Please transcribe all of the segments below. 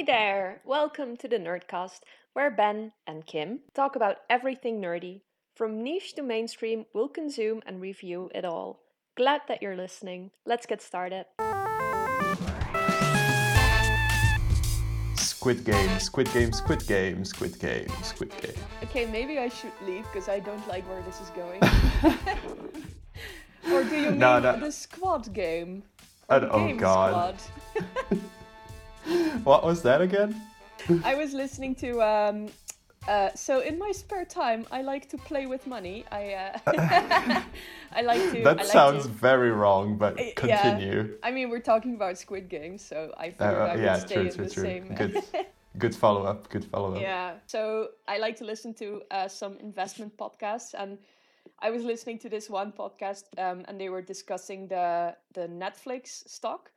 Hey there! Welcome to the Nerdcast, where Ben and Kim talk about everything nerdy. From niche to mainstream, we'll consume and review it all. Glad that you're listening. Let's get started. Squid Game, Squid Game, Squid Game, Squid Game, Squid Game. Okay, maybe I should leave because I don't like where this is going. or do you mean No, no. the squad game? Oh, Or the oh, game God. Squad? What was that again? I was listening to. Um, uh, so in my spare time, I like to play with money. I uh, I like to. That like sounds To, very wrong, but Uh, yeah. continue. I mean, we're talking about Squid Game, so I Uh, figured I would yeah, stay true, in true, the true. same. Good, good follow up. Good follow up. Yeah. So I like to listen to uh, some investment podcasts, and I was listening to this one podcast, um, and they were discussing the the Netflix stock,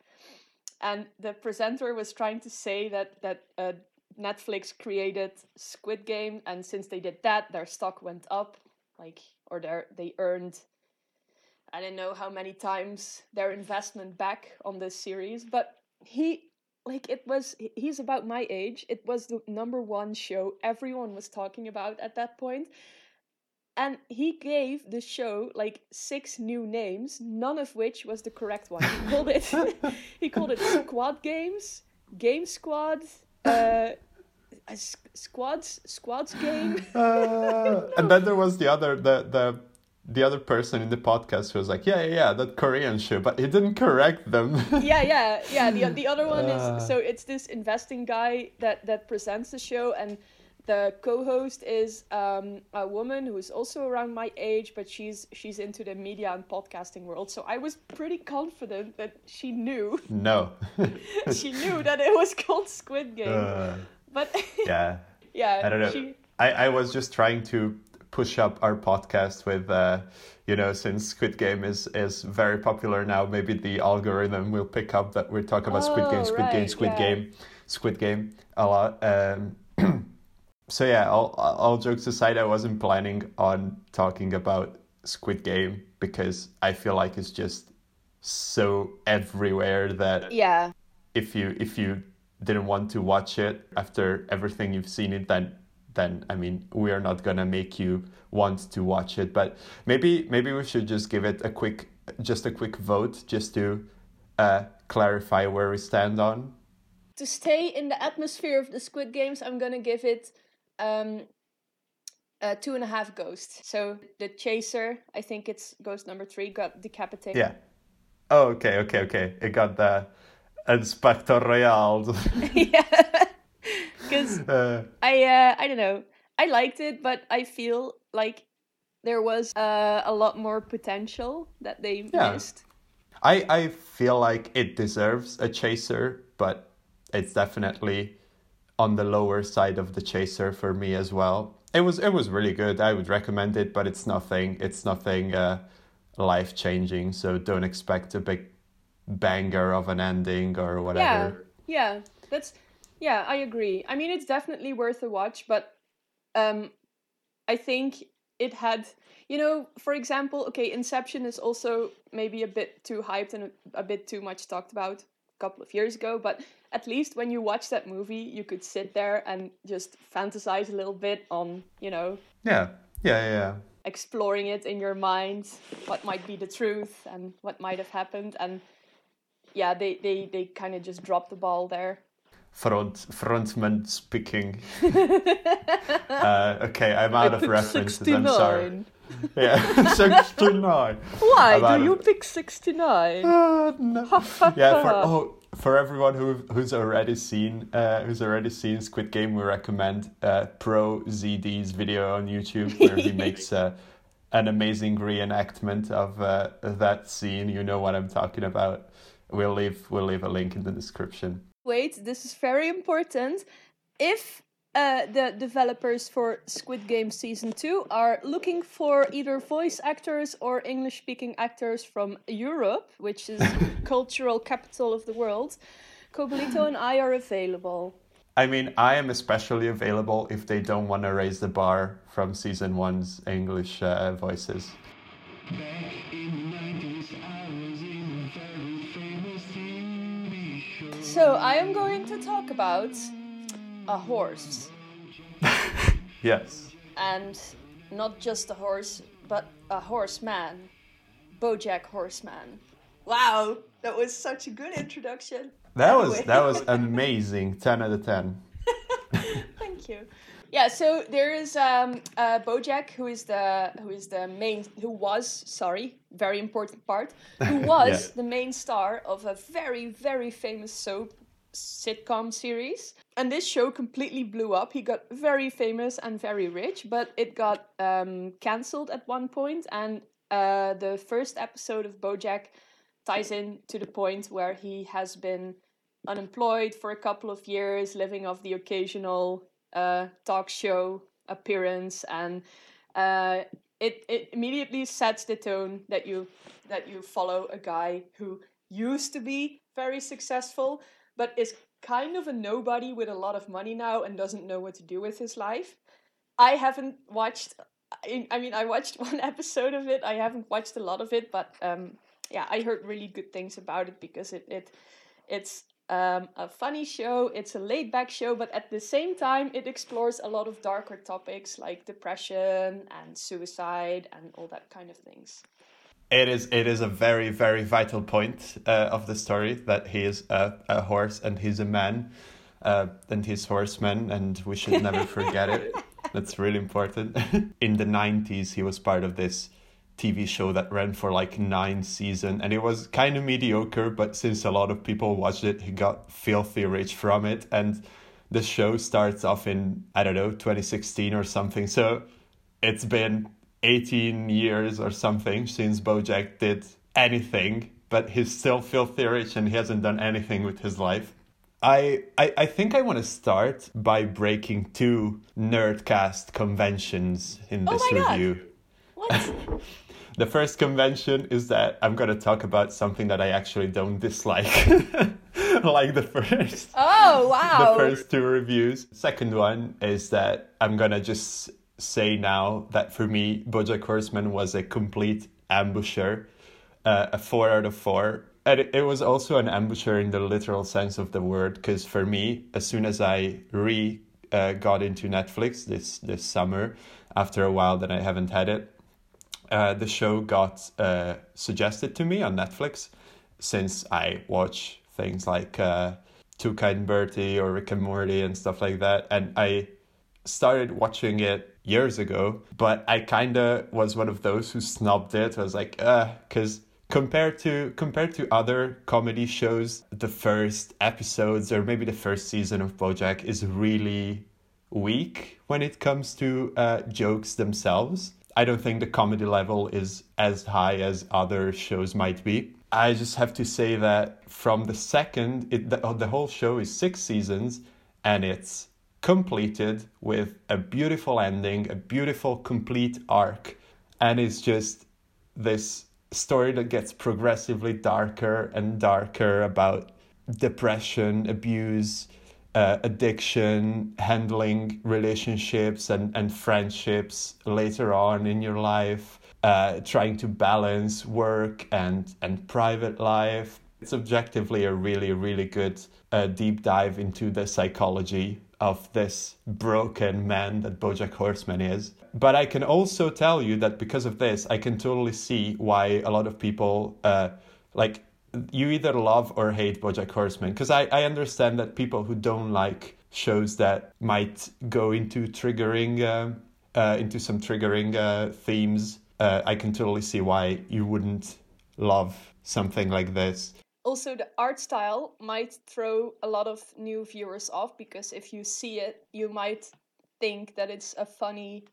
and the presenter was trying to say that that uh, Netflix created Squid Game, and since they did that, their stock went up, like or their they earned. I don't know how many times their investment back on this series, but he like it was he's about my age it was the number one show everyone was talking about at that point and he gave the show like six new names none of which was the correct one he called it he called it squad games game squad uh squads squads game Uh, and then there was the other the the the other person in the podcast who was like, yeah, yeah, yeah, that Korean show, but he didn't correct them. yeah yeah yeah the, the other one Ah. is so it's this investing guy that that presents the show and the co-host is um, a woman who is also around my age but she's she's into the media and podcasting world so i was pretty confident that she knew no. she knew that it was called squid game Uh, but yeah. yeah I don't know. she I, I was just trying to push up our podcast with, uh, you know, since Squid Game is, is very popular now, maybe the algorithm will pick up that we're talking about Squid Game, Oh, Squid Game, Squid yeah. Game, Squid Game a lot. Um, so yeah, all, all jokes aside, I wasn't planning on talking about Squid Game because I feel like it's just so everywhere that yeah. if you if you didn't want to watch it after everything you've seen it then then I mean we are not gonna make you want to watch it. But maybe maybe we should just give it a quick just a quick vote just to uh, clarify where we stand on. To stay in the atmosphere of the Squid Games, I'm gonna give it um, uh, two and a half ghosts. So the chaser, I think it's ghost number three, got decapitated. yeah oh okay okay okay it got the Inspector Royale yeah, because uh, I uh, I don't know, I liked it, but I feel like there was uh, a lot more potential that they Yeah. missed. I I feel like it deserves a chaser, but it's definitely on the lower side of the chaser for me as well. It was it was really good. I would recommend it, but it's nothing it's nothing uh, life changing. So don't expect a big banger of an ending or Yeah, whatever. yeah, that's yeah, I agree. I mean, it's definitely worth a watch, but um, I think it had, you know, for example, okay, Inception is also maybe a bit too hyped and a, a bit too much talked about a couple of years ago, but at least when you watch that movie, you could sit there and just fantasize a little bit on, you know, Yeah, yeah, yeah. exploring it in your mind, what might be the truth and what might have happened, and yeah, they they they kind of just dropped the ball there. Front frontman speaking. uh, okay, I'm out of references. I'm sorry. Yeah, sixty nine. Why I'm do you of- pick 69? Uh, no. yeah, for oh, for everyone who who's already seen uh, who's already seen Squid Game, we recommend uh, ProZD's video on YouTube where he makes uh, an amazing reenactment of uh, that scene. You know what I'm talking about. We'll leave we'll leave a link in the description. Wait, this is very important. If uh, the developers for Squid Game Season 2 are looking for either voice actors or English speaking actors from Europe, which is cultural capital of the world, Cobolito and I are available. I mean, I am especially available if they don't want to raise the bar from season one's English uh, voices. So I am going to talk about a horse. yes. And not just a horse, but a horseman. Bojack Horseman. Wow, that was such a good introduction. That anyway. was that was amazing. Ten out of ten. Thank you. Yeah, so there is um, uh, BoJack, who is the who is the main, who was sorry, very important part, who was yeah. the main star of a very very famous soap sitcom series. And this show completely blew up. He got very famous and very rich, but it got um, cancelled at one point. And uh, the first episode of BoJack ties in to the point where he has been unemployed for a couple of years, living off the occasional uh, talk show appearance, and uh, it it immediately sets the tone that you that you follow a guy who used to be very successful, but is kind of a nobody with a lot of money now and doesn't know what to do with his life. I haven't watched. I mean, I watched one episode of it. I haven't watched a lot of it, but um, yeah, I heard really good things about it because it it it's um, a funny show. It's a laid back show, but at the same time, it explores a lot of darker topics like depression and suicide and all that kind of things. It is it is a very very vital point uh, of the story that he is a, a horse and he's a man, uh, and he's horseman, and we should never forget it. That's really important. In the nineties, he was part of this TV show that ran for like nine seasons and it was kind of mediocre, but since a lot of people watched it, he got filthy rich from it. And the show starts off in, I don't know, 2016 or something. So it's been 18 years or something since Bojack did anything, but he's still filthy rich and he hasn't done anything with his life. I, I, I think I want to start by breaking two Nerdcast conventions in oh this oh review. God. What? the first convention is that I'm going to talk about something that I actually don't dislike. like the first. Oh, wow. The first two reviews. Second one is that I'm going to just say now that for me, Bojack Horseman was a complete ambusher, uh, a four out of four. And it, was also an ambusher in the literal sense of the word, because for me, as soon as I re uh, got into Netflix this this summer, after a while that I haven't had it, uh, the show got uh, suggested to me on Netflix since I watch things like uh, Tuca and Bertie or Rick and Morty and stuff like that. And I started watching it years ago, but I kind of was one of those who snubbed it. I was like, uh, because compared to compared to other comedy shows, the first episodes or maybe the first season of BoJack is really weak when it comes to uh, jokes themselves. I don't think the comedy level is as high as other shows might be. I just have to say that from the second, it, the, the whole show is six seasons and it's completed with a beautiful ending, a beautiful complete arc. And it's just this story that gets progressively darker and darker about depression, abuse, uh, addiction, handling relationships and, and friendships later on in your life, uh, trying to balance work and, and private life. It's objectively a really, really good uh, deep dive into the psychology of this broken man that Bojack Horseman is. But I can also tell you that because of this, I can totally see why a lot of people uh, like you either love or hate BoJack Horseman because I, I understand that people who don't like shows that might go into triggering uh, uh, into some triggering uh, themes. Uh, I can totally see why you wouldn't love something like this. Also, the art style might throw a lot of new viewers off because if you see it, you might think that it's a funny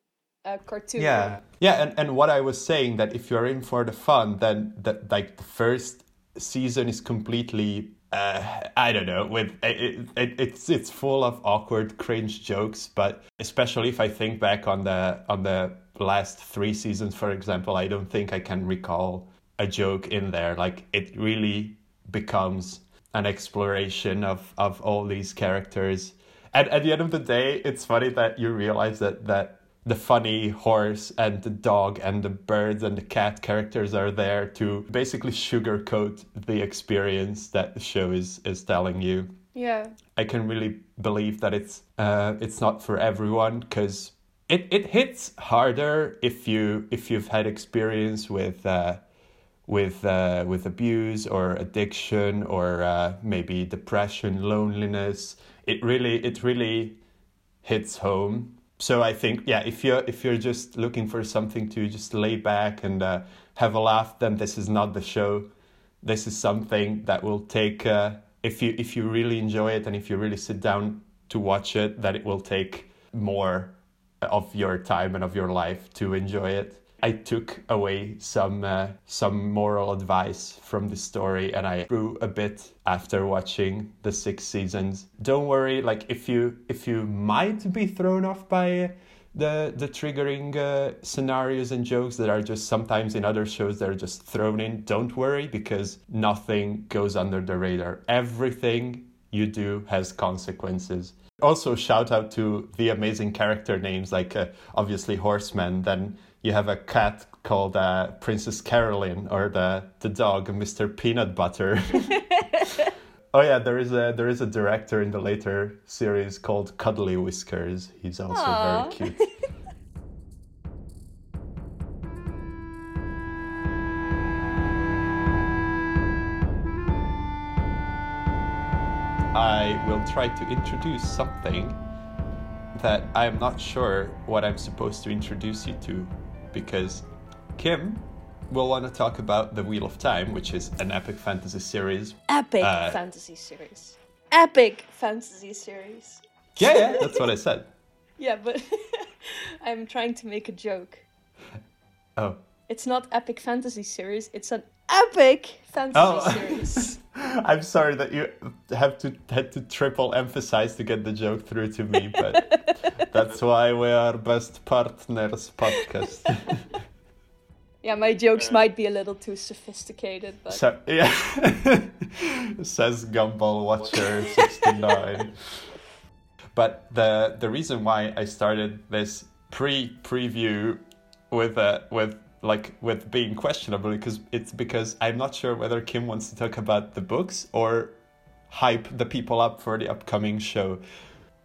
uh, cartoon. Yeah, yeah, and, and what I was saying that if you're in for the fun, then that like the first season is completely uh, I don't know. With it, it, it's it's full of awkward, cringe jokes. But especially if I think back on the on the last three seasons, for example, I don't think I can recall a joke in there. Like it really becomes an exploration of of all these characters. And at the end of the day, it's funny that you realize that that the funny horse and the dog and the birds and the cat characters are there to basically sugarcoat the experience that the show is is telling you. Yeah. I can really believe that it's uh, it's not for everyone because it, it hits harder if you if you've had experience with uh, with uh, with abuse or addiction or uh, maybe depression, loneliness. It really it really hits home. So I think yeah, if you're if you're just looking for something to just lay back and uh, have a laugh, then this is not the show. This is something that will take uh, if you if you really enjoy it and if you really sit down to watch it, that it will take more of your time and of your life to enjoy it. I took away some uh, some moral advice from the story, and I grew a bit after watching the six seasons. Don't worry, like if you if you might be thrown off by the the triggering uh, scenarios and jokes that are just sometimes in other shows that are just thrown in. Don't worry because nothing goes under the radar. Everything you do has consequences. Also, shout out to the amazing character names like uh, obviously Horseman. Then you have a cat called uh, Princess Carolyn or the the dog Mr. Peanut Butter. oh yeah, there is a there is a director in the later series called Cuddly Whiskers. He's also Aww. very cute. I will try to introduce something that I'm not sure what I'm supposed to introduce you to because Kim will want to talk about The Wheel of Time, which is an epic fantasy series. Epic uh, fantasy series. Epic fantasy series. Yeah, yeah, that's what I said. yeah, but I'm trying to make a joke. Oh. It's not epic fantasy series, it's an epic fantasy oh. series. I'm sorry that you have to had to triple emphasize to get the joke through to me, but that's why we are best partners podcast. yeah, my jokes might be a little too sophisticated, but so, yeah. Says Gumball Watcher sixty nine. but the the reason why I started this pre preview with uh, with like with being questionable because it's because I'm not sure whether Kim wants to talk about the books or hype the people up for the upcoming show.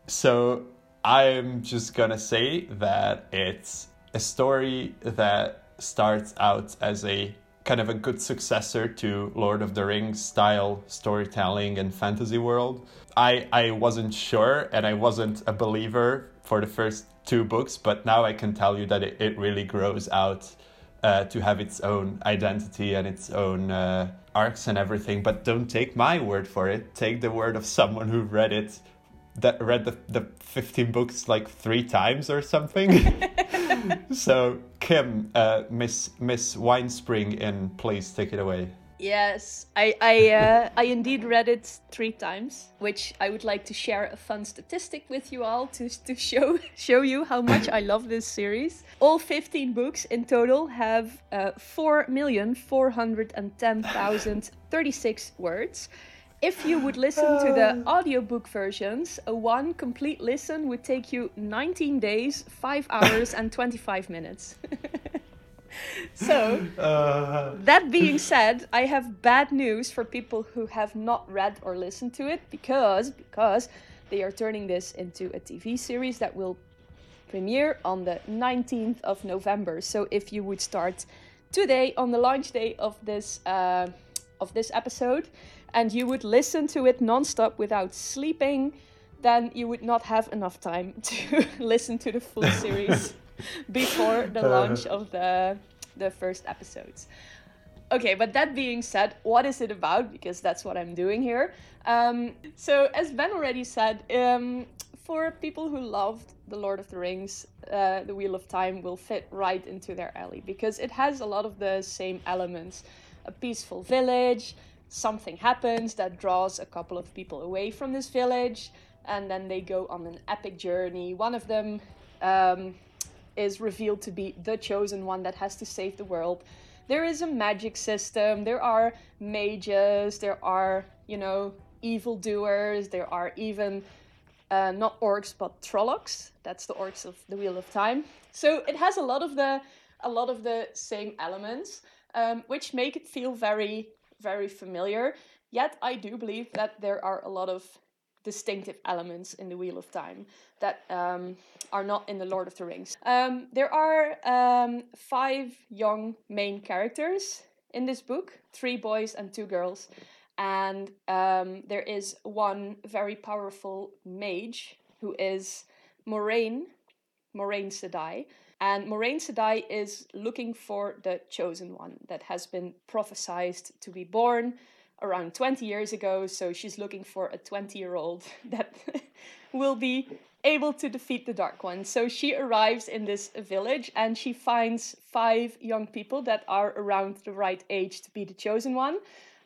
So I'm just gonna say that it's a story that starts out as a kind of a good successor to Lord of the Rings style storytelling and fantasy world. I I wasn't sure and I wasn't a believer for the first two books, but now I can tell you that it, it really grows out uh, to have its own identity and its own uh, arcs and everything. But don't take my word for it. Take the word of someone who read it, that read the, the 15 books like three times or something. so, Kim, uh, Miss Miss Winespring, in please take it away. Yes, I I, uh, I indeed read it three times, which I would like to share a fun statistic with you all to to show show you how much I love this series. All 15 books in total have uh, 4,410,036 words. If you would listen to the audiobook versions, a one complete listen would take you 19 days, 5 hours, and 25 minutes. so, uh... that being said, I have bad news for people who have not read or listened to it because because they are turning this into a TV series that will premiere on the 19th of November. So, if you would start today on the launch day of this uh, of this episode, and you would listen to it nonstop without sleeping, then you would not have enough time to listen to the full series before the launch of the the first episodes. Okay, but that being said, what is it about? Because that's what I'm doing here. Um, so, as Ben already said, um, for people who loved The Lord of the Rings, uh, The Wheel of Time will fit right into their alley because it has a lot of the same elements. A peaceful village, something happens that draws a couple of people away from this village, and then they go on an epic journey. One of them um, is revealed to be the chosen one that has to save the world. There is a magic system, there are mages, there are, you know, evildoers, there are even uh, not orcs but trollocs. That's the orcs of the Wheel of Time. So it has a lot of the a lot of the same elements, um, which make it feel very very familiar. Yet I do believe that there are a lot of distinctive elements in the Wheel of Time that um, are not in the Lord of the Rings. Um, there are um, five young main characters in this book three boys and two girls. And um, there is one very powerful mage who is Moiraine, Moiraine Sedai. And Moiraine Sedai is looking for the chosen one that has been prophesied to be born around 20 years ago. So she's looking for a 20 year old that will be able to defeat the Dark One. So she arrives in this village and she finds five young people that are around the right age to be the chosen one.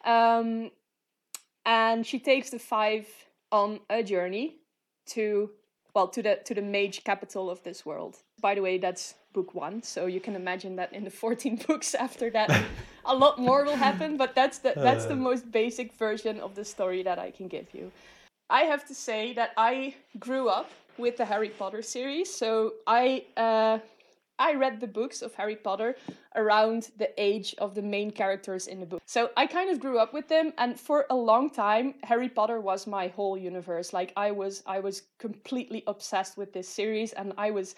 Um, and she takes the five on a journey to well to the to the mage capital of this world. By the way, that's book one, so you can imagine that in the 14 books after that, a lot more will happen. But that's the that's the uh. most basic version of the story that I can give you. I have to say that I grew up with the Harry Potter series. So I uh, I read the books of Harry Potter around the age of the main characters in the book. So I kind of grew up with them and for a long time Harry Potter was my whole universe. Like I was I was completely obsessed with this series and I was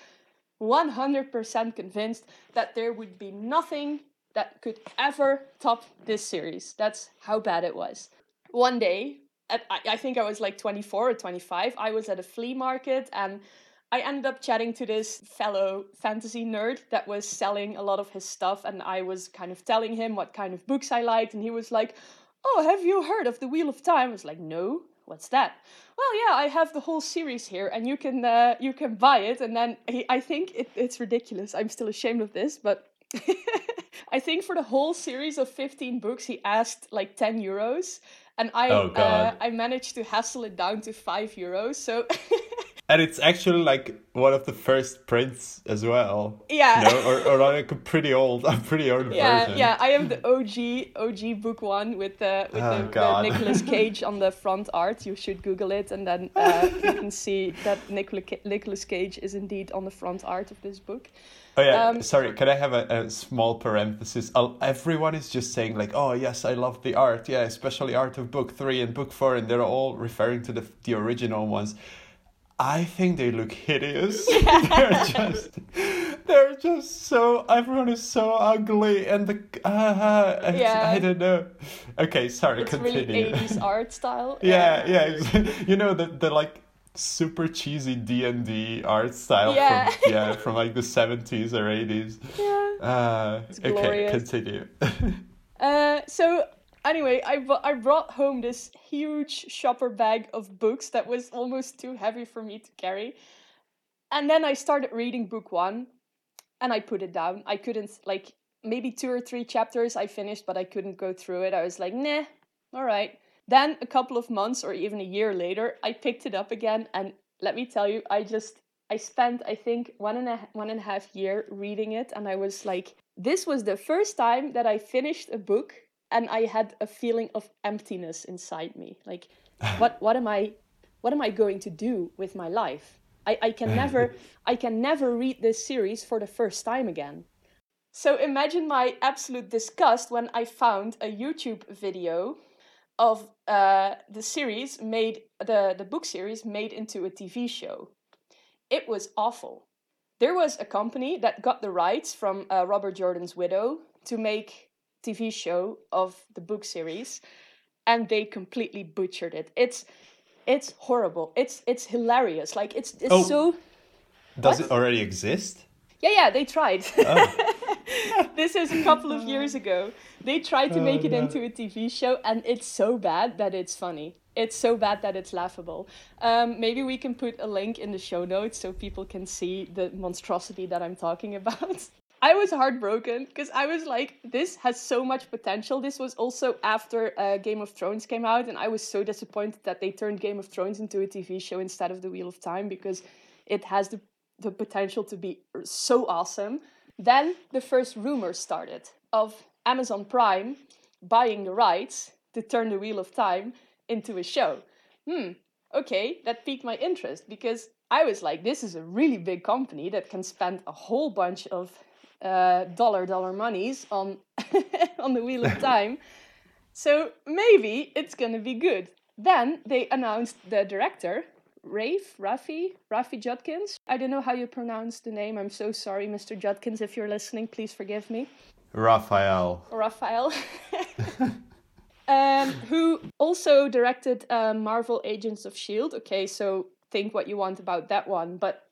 100% convinced that there would be nothing that could ever top this series. That's how bad it was. One day, at, I, I think I was like 24 or 25. I was at a flea market and I ended up chatting to this fellow fantasy nerd that was selling a lot of his stuff, and I was kind of telling him what kind of books I liked, and he was like, "Oh, have you heard of the Wheel of Time?" I was like, "No, what's that?" Well, yeah, I have the whole series here, and you can uh, you can buy it. And then he, I think it, it's ridiculous. I'm still ashamed of this, but I think for the whole series of 15 books, he asked like 10 euros, and I oh, uh, I managed to hassle it down to five euros. So. and it's actually like one of the first prints as well. Yeah. You know? or, or like a pretty old, a pretty old yeah, version. Yeah, I am the OG OG book one with the with oh, the, the Nicolas Cage on the front art. You should Google it, and then uh, you can see that Nicolas Cage is indeed on the front art of this book. Oh yeah, um, sorry. Can I have a, a small parenthesis? I'll, everyone is just saying like, "Oh yes, I love the art. Yeah, especially art of book three and book four, and they're all referring to the the original ones. I think they look hideous. Yeah. they're just, they're just so. Everyone is so ugly, and the uh, yeah. I don't know. Okay, sorry. It's continue. really 80s art style. yeah, yeah. yeah. you know the the like super cheesy D and D art style yeah. from yeah from like the seventies or eighties. Yeah. Uh, okay, continue. uh, so anyway, I I brought home this huge shopper bag of books that was almost too heavy for me to carry, and then I started reading book one, and I put it down. I couldn't like maybe two or three chapters I finished, but I couldn't go through it. I was like, nah, all right. Then a couple of months or even a year later, I picked it up again, and let me tell you, I just I spent I think one and a one and a half year reading it, and I was like, this was the first time that I finished a book and I had a feeling of emptiness inside me. Like, what what am I what am I going to do with my life? I, I can never I can never read this series for the first time again. So imagine my absolute disgust when I found a YouTube video of uh, the series made the the book series made into a TV show. It was awful. There was a company that got the rights from uh, Robert Jordan's widow to make TV show of the book series, and they completely butchered it. It's it's horrible. It's it's hilarious. Like it's it's oh, so. Does what? it already exist? Yeah, yeah, they tried. Oh. this is a couple of years ago. They tried to oh, make it no. into a TV show, and it's so bad that it's funny. It's so bad that it's laughable. Um, maybe we can put a link in the show notes so people can see the monstrosity that I'm talking about. I was heartbroken because I was like, this has so much potential. This was also after uh, Game of Thrones came out, and I was so disappointed that they turned Game of Thrones into a TV show instead of The Wheel of Time because it has the, the potential to be so awesome. Then the first rumors started of Amazon Prime buying the rights to turn the Wheel of Time into a show. Hmm, okay, that piqued my interest because I was like, this is a really big company that can spend a whole bunch of uh, dollar dollar monies on on the Wheel of Time. so maybe it's gonna be good. Then they announced the director, Rafe, Rafi, Rafi Judkins. I don't know how you pronounce the name. I'm so sorry, Mr. Judkins. If you're listening, please forgive me. Raphael. Raphael. um, who also directed uh, Marvel Agents of S.H.I.E.L.D. Okay, so think what you want about that one, but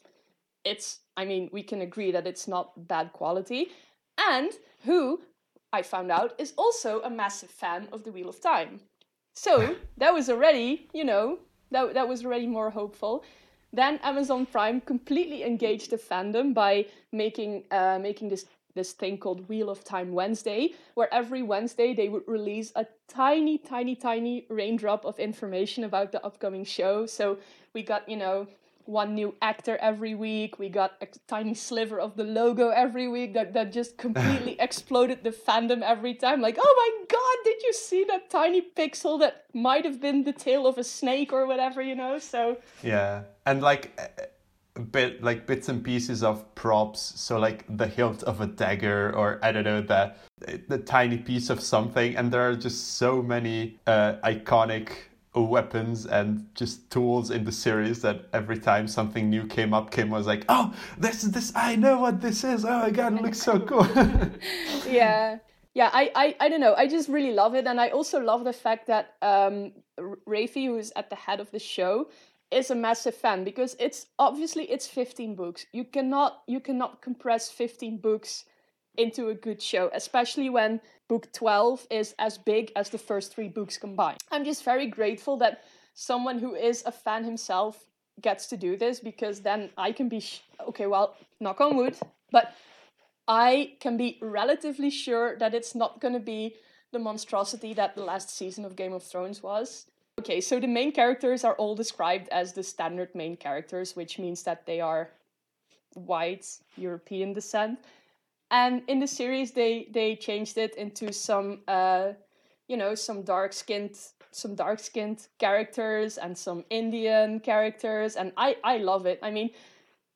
it's, I mean, we can agree that it's not bad quality. And who, I found out, is also a massive fan of The Wheel of Time. So that was already, you know, that, that was already more hopeful. Then Amazon Prime completely engaged the fandom by making uh, making this this thing called Wheel of Time Wednesday, where every Wednesday they would release a tiny, tiny, tiny raindrop of information about the upcoming show. So we got, you know, one new actor every week. We got a tiny sliver of the logo every week that, that just completely exploded the fandom every time. Like, oh my god, did you see that tiny pixel that might have been the tail of a snake or whatever, you know? So. Yeah. And like bit like bits and pieces of props so like the hilt of a dagger or i don't know the the tiny piece of something and there are just so many uh, iconic weapons and just tools in the series that every time something new came up kim was like oh this is this i know what this is. Oh my god it looks so cool. Yeah. Yeah I, I i don't know. I just really love it. And i also love the fact that um rafi who's at the head of the show is a massive fan because it's obviously it's 15 books. You cannot you cannot compress 15 books into a good show, especially when book 12 is as big as the first 3 books combined. I'm just very grateful that someone who is a fan himself gets to do this because then I can be sh- okay, well, knock on wood, but I can be relatively sure that it's not going to be the monstrosity that the last season of Game of Thrones was. Okay, so the main characters are all described as the standard main characters, which means that they are white European descent. And in the series, they they changed it into some, uh, you know, some dark skinned, some dark skinned characters and some Indian characters, and I I love it. I mean,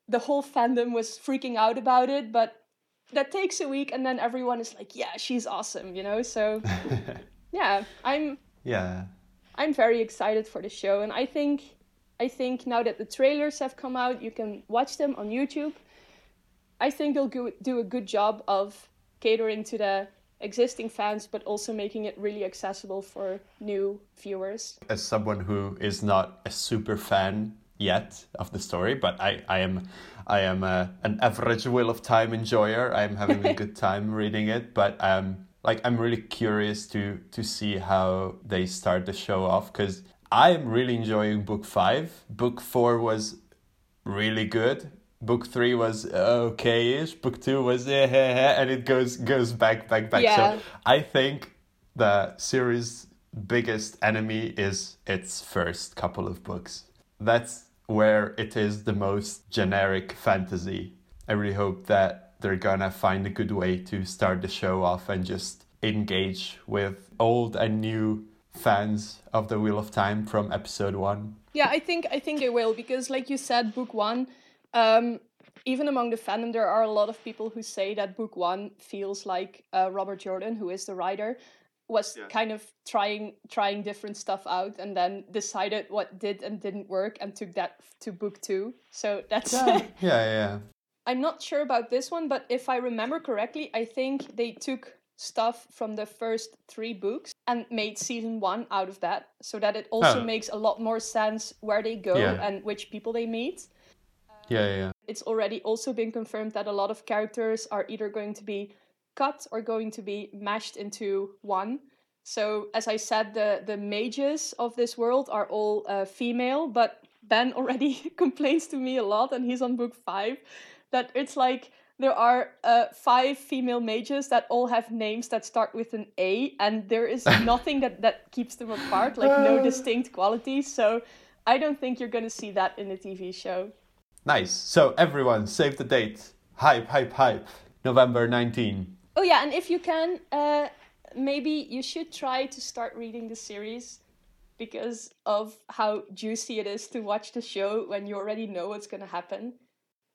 the whole fandom was freaking out about it, but that takes a week, and then everyone is like, yeah, she's awesome, you know. So yeah, I'm yeah I'm very excited for the show, and I think I think now that the trailers have come out, you can watch them on YouTube. I think they'll go, do a good job of catering to the existing fans, but also making it really accessible for new viewers. As someone who is not a super fan yet of the story, but I, I am I am a, an average Wheel of Time enjoyer. I'm having a good time reading it, but um, like I'm really curious to to see how they start the show off because I'm really enjoying book five. Book four was really good. Book three was okay-ish. Book two was eh, and it goes goes back back back. Yeah. So I think the series' biggest enemy is its first couple of books. That's where it is the most generic fantasy. I really hope that they're gonna find a good way to start the show off and just engage with old and new fans of the Wheel of Time from episode one. Yeah, I think I think they will because, like you said, book one. Um, even among the fandom, there are a lot of people who say that book one feels like uh, Robert Jordan, who is the writer, was yeah. kind of trying trying different stuff out and then decided what did and didn't work and took that to book two. So that's yeah, yeah. yeah. I'm not sure about this one, but if I remember correctly, I think they took stuff from the first three books and made season one out of that so that it also oh. makes a lot more sense where they go yeah. and which people they meet. Yeah, yeah, yeah. It's already also been confirmed that a lot of characters are either going to be cut or going to be mashed into one. So, as I said, the, the mages of this world are all uh, female, but Ben already complains to me a lot, and he's on book five that it's like there are uh, five female mages that all have names that start with an A, and there is nothing that, that keeps them apart, like no distinct qualities. So I don't think you're going to see that in the TV show. Nice. So everyone, save the date. Hype, hype, hype. November 19. Oh, yeah, and if you can, uh, maybe you should try to start reading the series because of how juicy it is to watch the show when you already know what's going to happen.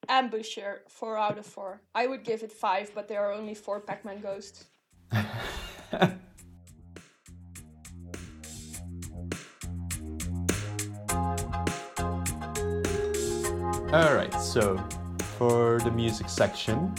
Ambusher, 4 out of 4. I would give it 5, but there are only 4 Pac Man ghosts. Alright, so for the music section,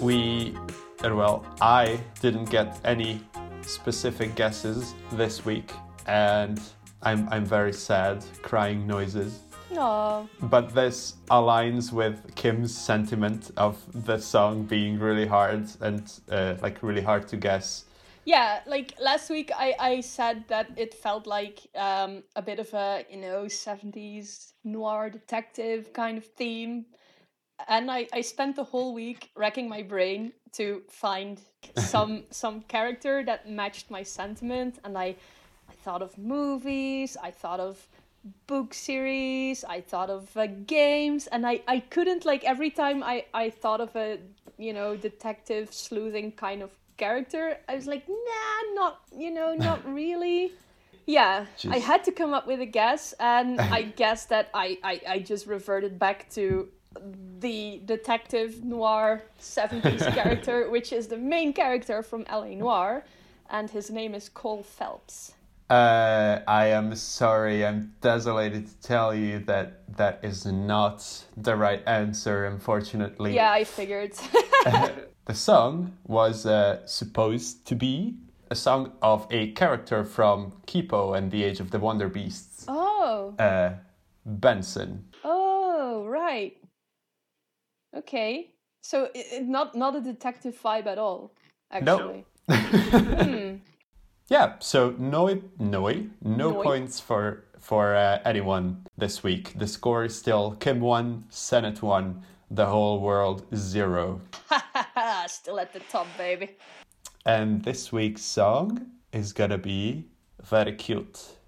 we, uh, well, I didn't get any specific guesses this week, and I'm, I'm very sad, crying noises. No. But this aligns with Kim's sentiment of the song being really hard and uh, like really hard to guess. Yeah, like last week I, I said that it felt like um, a bit of a, you know, 70s noir detective kind of theme. And I, I spent the whole week racking my brain to find some some character that matched my sentiment and I I thought of movies, I thought of book series, I thought of uh, games and I, I couldn't like every time I, I thought of a you know detective sleuthing kind of character I was like nah not you know not really. Yeah I had to come up with a guess and I guess that I, I, I just reverted back to the detective noir 70s character which is the main character from LA Noire and his name is Cole Phelps. Uh, I am sorry, I'm desolated to tell you that that is not the right answer, unfortunately. yeah I figured The song was uh, supposed to be a song of a character from Kipo and the Age of the Wonder Beasts, oh uh, Benson. Oh, right. Okay. So it, it not not a detective vibe at all, actually. Hmm. Yeah, so no, no, no points for for uh, anyone this week. The score is still Kim one, Senate one, the whole world zero. Still at the top, baby. And this week's song is gonna be very cute.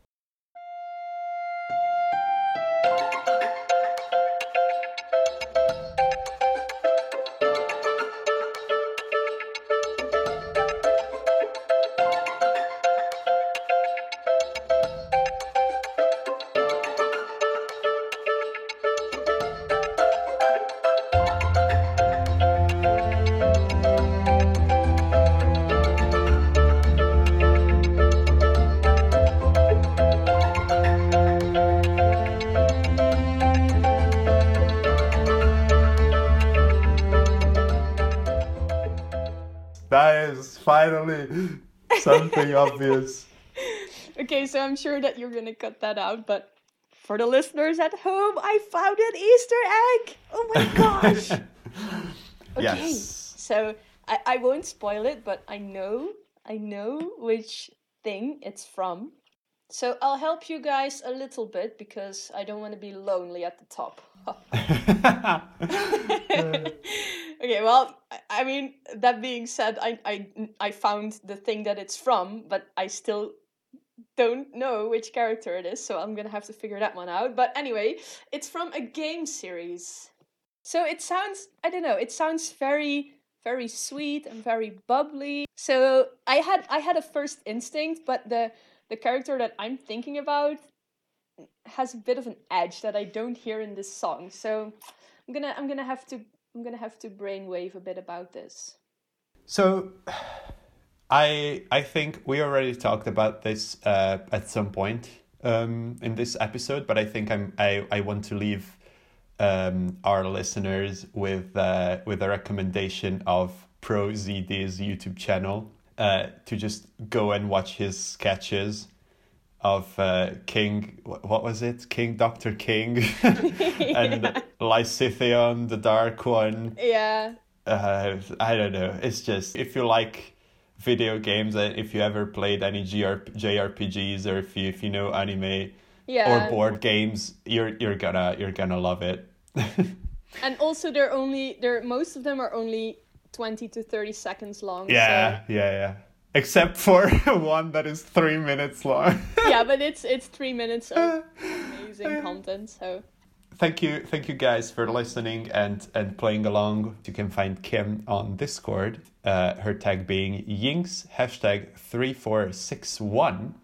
Something obvious. Okay, so I'm sure that you're gonna cut that out, but for the listeners at home, I found an Easter egg. Oh my gosh. Okay. Yes. So I, I won't spoil it, but I know I know which thing it's from. So I'll help you guys a little bit because I don't want to be lonely at the top. okay, well, I mean that being said, I I I found the thing that it's from, but I still don't know which character it is, so I'm gonna have to figure that one out. But anyway, it's from a game series. So it sounds, I don't know, it sounds very, very sweet and very bubbly. So I had, I had a first instinct, but the the character that I'm thinking about has a bit of an edge that I don't hear in this song. So I'm gonna, I'm gonna have to, I'm gonna have to brainwave a bit about this. So, I I think we already talked about this uh, at some point um, in this episode, but I think I'm I, I want to leave um, our listeners with uh, with a recommendation of ProZD's YouTube channel uh, to just go and watch his sketches of uh, King. What was it? King Doctor King and Lysithion, the Dark One Yeah, uh, I don't know. It's just if you like video games and if you ever played any GR- JRPGs or if you if you know anime yeah. or board games, you're you're gonna you're gonna love it. And also, they're only, they're most of them are only twenty to thirty seconds long. yeah, yeah, yeah. Except for one that is three minutes long. Yeah, but it's it's three minutes of amazing content. So thank you thank you guys for listening and and playing along you can find kim on discord uh, her tag being Yinx hashtag 3461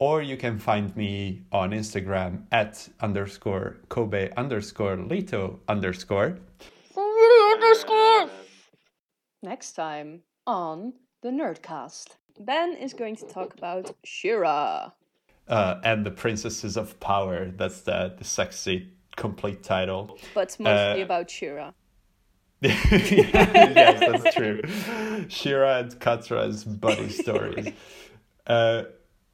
or you can find me on Instagram at underscore Kobe underscore Lito underscore. Next time on the Nerdcast, Ben is going to talk about She-Ra. Uh, and the Princesses of Power. That's the, the sexy complete title. But mostly uh, about She-Ra. yes, that's true. She-Ra and Catra's buddy stories. Uh,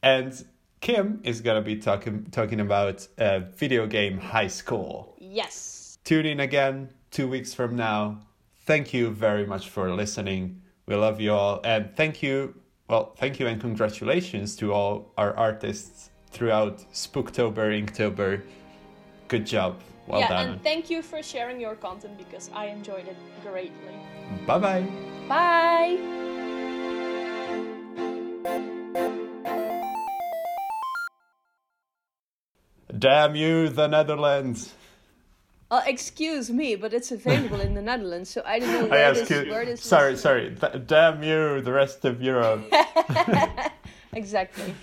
and Kim is gonna be talking talking about uh, video game high school. Yes. Tune in again two weeks from now. Thank you very much for listening. We love you all, and thank you. Well, thank you and congratulations to all our artists throughout Spooktober, Inktober. Good job. Well yeah, done. and thank you for sharing your content because I enjoyed it greatly. Bye-bye. Bye. Damn you, the Netherlands. Uh, excuse me, but it's available in the Netherlands, so I don't know where, this, where this. Sorry, sorry. Th- damn you, the rest of Europe. exactly.